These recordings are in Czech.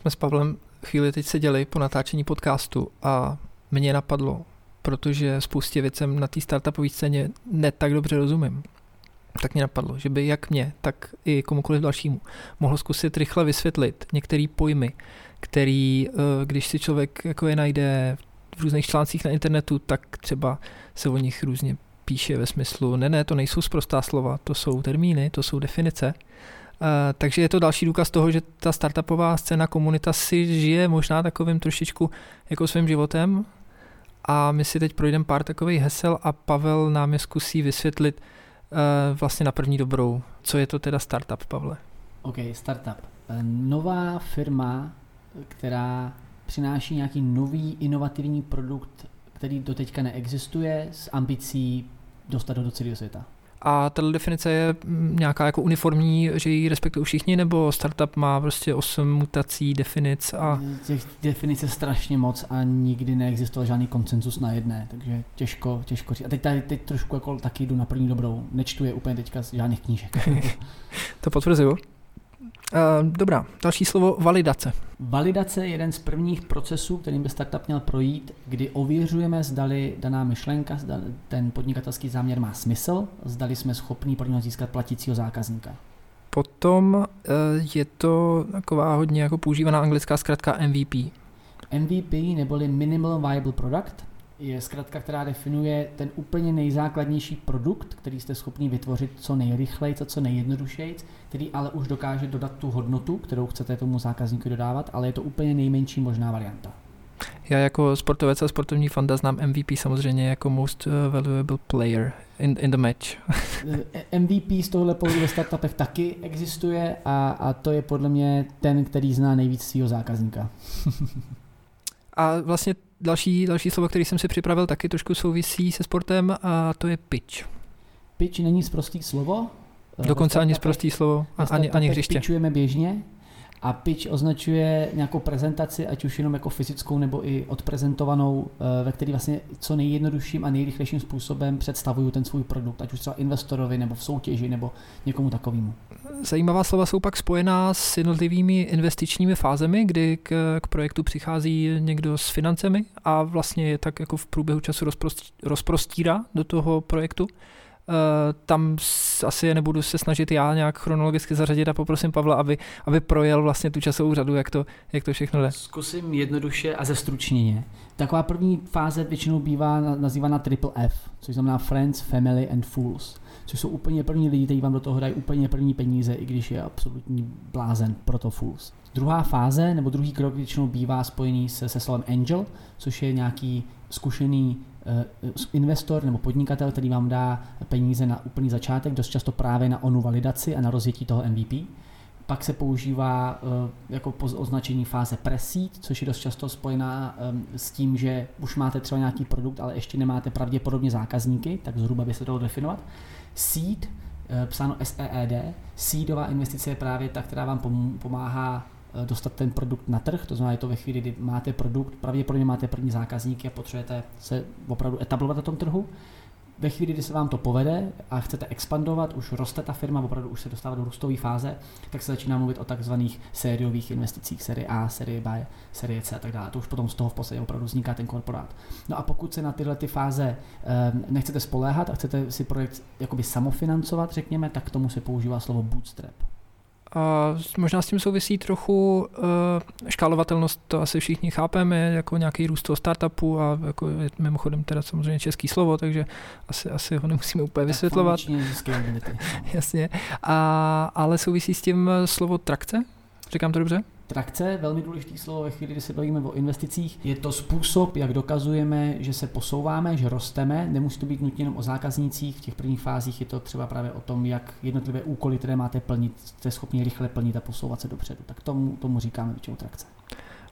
jsme s Pavlem chvíli teď seděli po natáčení podcastu a mě napadlo, protože spoustě věcem na té startupové scéně ne tak dobře rozumím, tak mě napadlo, že by jak mě, tak i komukoliv dalšímu mohl zkusit rychle vysvětlit některé pojmy, který, eh, když si člověk jako je najde v různých článcích na internetu, tak třeba se o nich různě píše ve smyslu, ne, ne, to nejsou zprostá slova, to jsou termíny, to jsou definice. Uh, takže je to další důkaz toho, že ta startupová scéna komunita si žije možná takovým trošičku jako svým životem a my si teď projdeme pár takových hesel a Pavel nám je zkusí vysvětlit uh, vlastně na první dobrou. Co je to teda startup, Pavle? OK, startup. Eh, nová firma, která přináší nějaký nový inovativní produkt, který do teďka neexistuje, s ambicí dostat ho do celého světa. A tato definice je mm, nějaká jako uniformní, že ji respektují všichni, nebo startup má prostě osm mutací, definic a... Těch definic je strašně moc a nikdy neexistoval žádný koncenzus na jedné, takže těžko, těžko říct. A teď, tady, teď trošku jako taky jdu na první dobrou, nečtu je úplně teďka z žádných knížek. to potvrzuju. Uh, dobrá, další slovo validace. Validace je jeden z prvních procesů, kterým by startup měl projít, kdy ověřujeme, zdali daná myšlenka, zdali ten podnikatelský záměr má smysl, zdali jsme schopní pro něho získat platícího zákazníka. Potom uh, je to taková hodně jako používaná anglická zkratka MVP. MVP neboli Minimal Viable Product je zkratka, která definuje ten úplně nejzákladnější produkt, který jste schopni vytvořit co nejrychleji, a co nejjednodušeji, který ale už dokáže dodat tu hodnotu, kterou chcete tomu zákazníku dodávat, ale je to úplně nejmenší možná varianta. Já jako sportovec a sportovní fanda znám MVP samozřejmě jako most uh, valuable player in, in the match. Eh, MVP z tohohle pohledu ve startupech taky existuje a, a to je podle mě ten, který zná nejvíc svého zákazníka. a vlastně další, další slovo, který jsem si připravil, taky trošku souvisí se sportem a to je pitch. Pitch není zprostý slovo. Dokonce ani zprostý slovo, ani, ani hřiště. Pitchujeme běžně a pitch označuje nějakou prezentaci, ať už jenom jako fyzickou nebo i odprezentovanou, eh, ve který vlastně co nejjednodušším a nejrychlejším způsobem představuju ten svůj produkt, ať už třeba investorovi nebo v soutěži nebo někomu takovému. Zajímavá slova jsou pak spojená s jednotlivými investičními fázemi, kdy k, k projektu přichází někdo s financemi a vlastně je tak jako v průběhu času rozprostírá do toho projektu. Eh, tam asi nebudu se snažit já nějak chronologicky zařadit a poprosím Pavla, aby, aby projel vlastně tu časovou řadu, jak to, jak to všechno jde. Zkusím jednoduše a zestručněně. Taková první fáze většinou bývá nazývána triple F, což znamená Friends, Family and Fools, což jsou úplně první lidi, kteří vám do toho dají úplně první peníze, i když je absolutní blázen pro to Fools. Druhá fáze nebo druhý krok většinou bývá spojený se, se slovem angel, což je nějaký zkušený Eh, investor nebo podnikatel, který vám dá peníze na úplný začátek, dost často právě na onu validaci a na rozjetí toho MVP. Pak se používá eh, jako označení fáze pre-seed, což je dost často spojená eh, s tím, že už máte třeba nějaký produkt, ale ještě nemáte pravděpodobně zákazníky, tak zhruba by se dalo definovat. Seed, psáno SEED, seedová investice je právě ta, která vám pomáhá Eh, dostat ten produkt na trh, to znamená, je to ve chvíli, kdy máte produkt, pravděpodobně máte první zákazníky a potřebujete se opravdu etablovat na tom trhu. Ve chvíli, kdy se vám to povede a chcete expandovat, už roste ta firma, opravdu už se dostává do růstové fáze, tak se začíná mluvit o takzvaných sériových investicích, série A, série B, série C a tak dále. To už potom z toho v podstatě opravdu vzniká ten korporát. No a pokud se na tyhle ty fáze eh, nechcete spoléhat a chcete si projekt jakoby samofinancovat, řekněme, tak k tomu se používá slovo bootstrap. A možná s tím souvisí trochu uh, škálovatelnost, to asi všichni chápeme, jako nějaký růst toho startupu a jako je mimochodem teda samozřejmě český slovo, takže asi, asi ho nemusíme úplně vysvětlovat. Jasně. A, ale souvisí s tím slovo trakce? Říkám to dobře? Trakce, velmi důležité slovo ve chvíli, kdy se bavíme o investicích. Je to způsob, jak dokazujeme, že se posouváme, že rosteme. Nemusí to být nutně jenom o zákaznících. V těch prvních fázích je to třeba právě o tom, jak jednotlivé úkoly, které máte plnit, jste schopni rychle plnit a posouvat se dopředu. Tak tomu, tomu říkáme většinou trakce.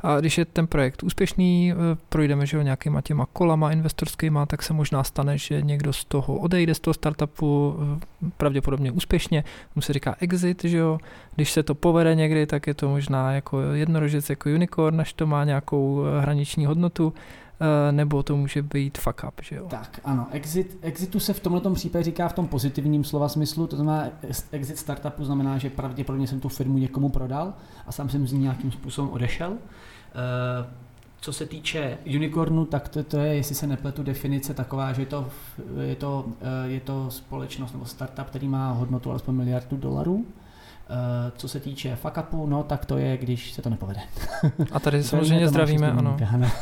A když je ten projekt úspěšný, eh, projdeme že ho nějakýma těma kolama investorskýma, tak se možná stane, že někdo z toho odejde z toho startupu eh, pravděpodobně úspěšně, mu se říká exit, že jo. Když se to povede někdy, tak je to možná jako jednorožec, jako unicorn, než to má nějakou eh, hraniční hodnotu. Nebo to může být fuck up, že jo? Tak, ano. Exit, exitu se v tomto případě říká v tom pozitivním slova smyslu, to znamená exit startupu znamená, že pravděpodobně jsem tu firmu někomu prodal a sám jsem z ní nějakým způsobem odešel. Uh, co se týče unicornu, tak to, to je, jestli se nepletu, definice taková, že je to, je to, eh, je to společnost nebo startup, který má hodnotu alespoň miliardu dolarů. Eh, co se týče fuck upu, no tak to je, když se to nepovede. A tady samozřejmě zdravíme, ano.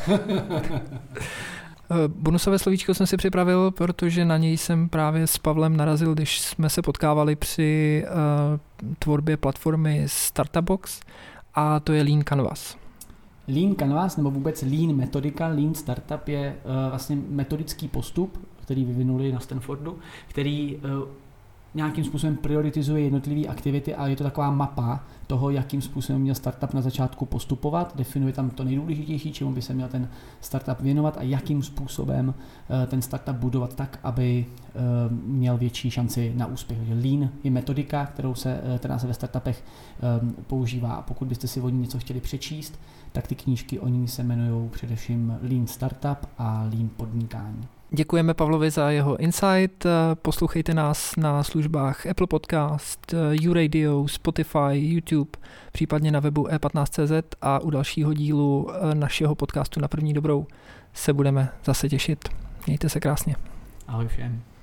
Eh, bonusové slovíčko jsem si připravil, protože na něj jsem právě s Pavlem narazil, když jsme se potkávali při uh, tvorbě platformy Startup a to je Lean Canvas. Lean Canvas nebo vůbec Lean metodika, Lean Startup je uh, vlastně metodický postup, který vyvinuli na Stanfordu, který uh, nějakým způsobem prioritizuje jednotlivé aktivity a je to taková mapa toho, jakým způsobem měl startup na začátku postupovat, definuje tam to nejdůležitější, čemu by se měl ten startup věnovat a jakým způsobem eh, ten startup budovat tak, aby eh, měl větší šanci na úspěch. Lean je metodika, kterou se, eh, která se ve startupech používá a pokud byste si o ní něco chtěli přečíst, tak ty knížky o ní se jmenují především Lean Startup a Lean podnikání. Děkujeme Pavlovi za jeho insight. Poslouchejte nás na službách Apple Podcast, YouRadio, Spotify, YouTube, případně na webu e15.cz a u dalšího dílu našeho podcastu na první dobrou se budeme zase těšit. Mějte se krásně. Ahoj všem.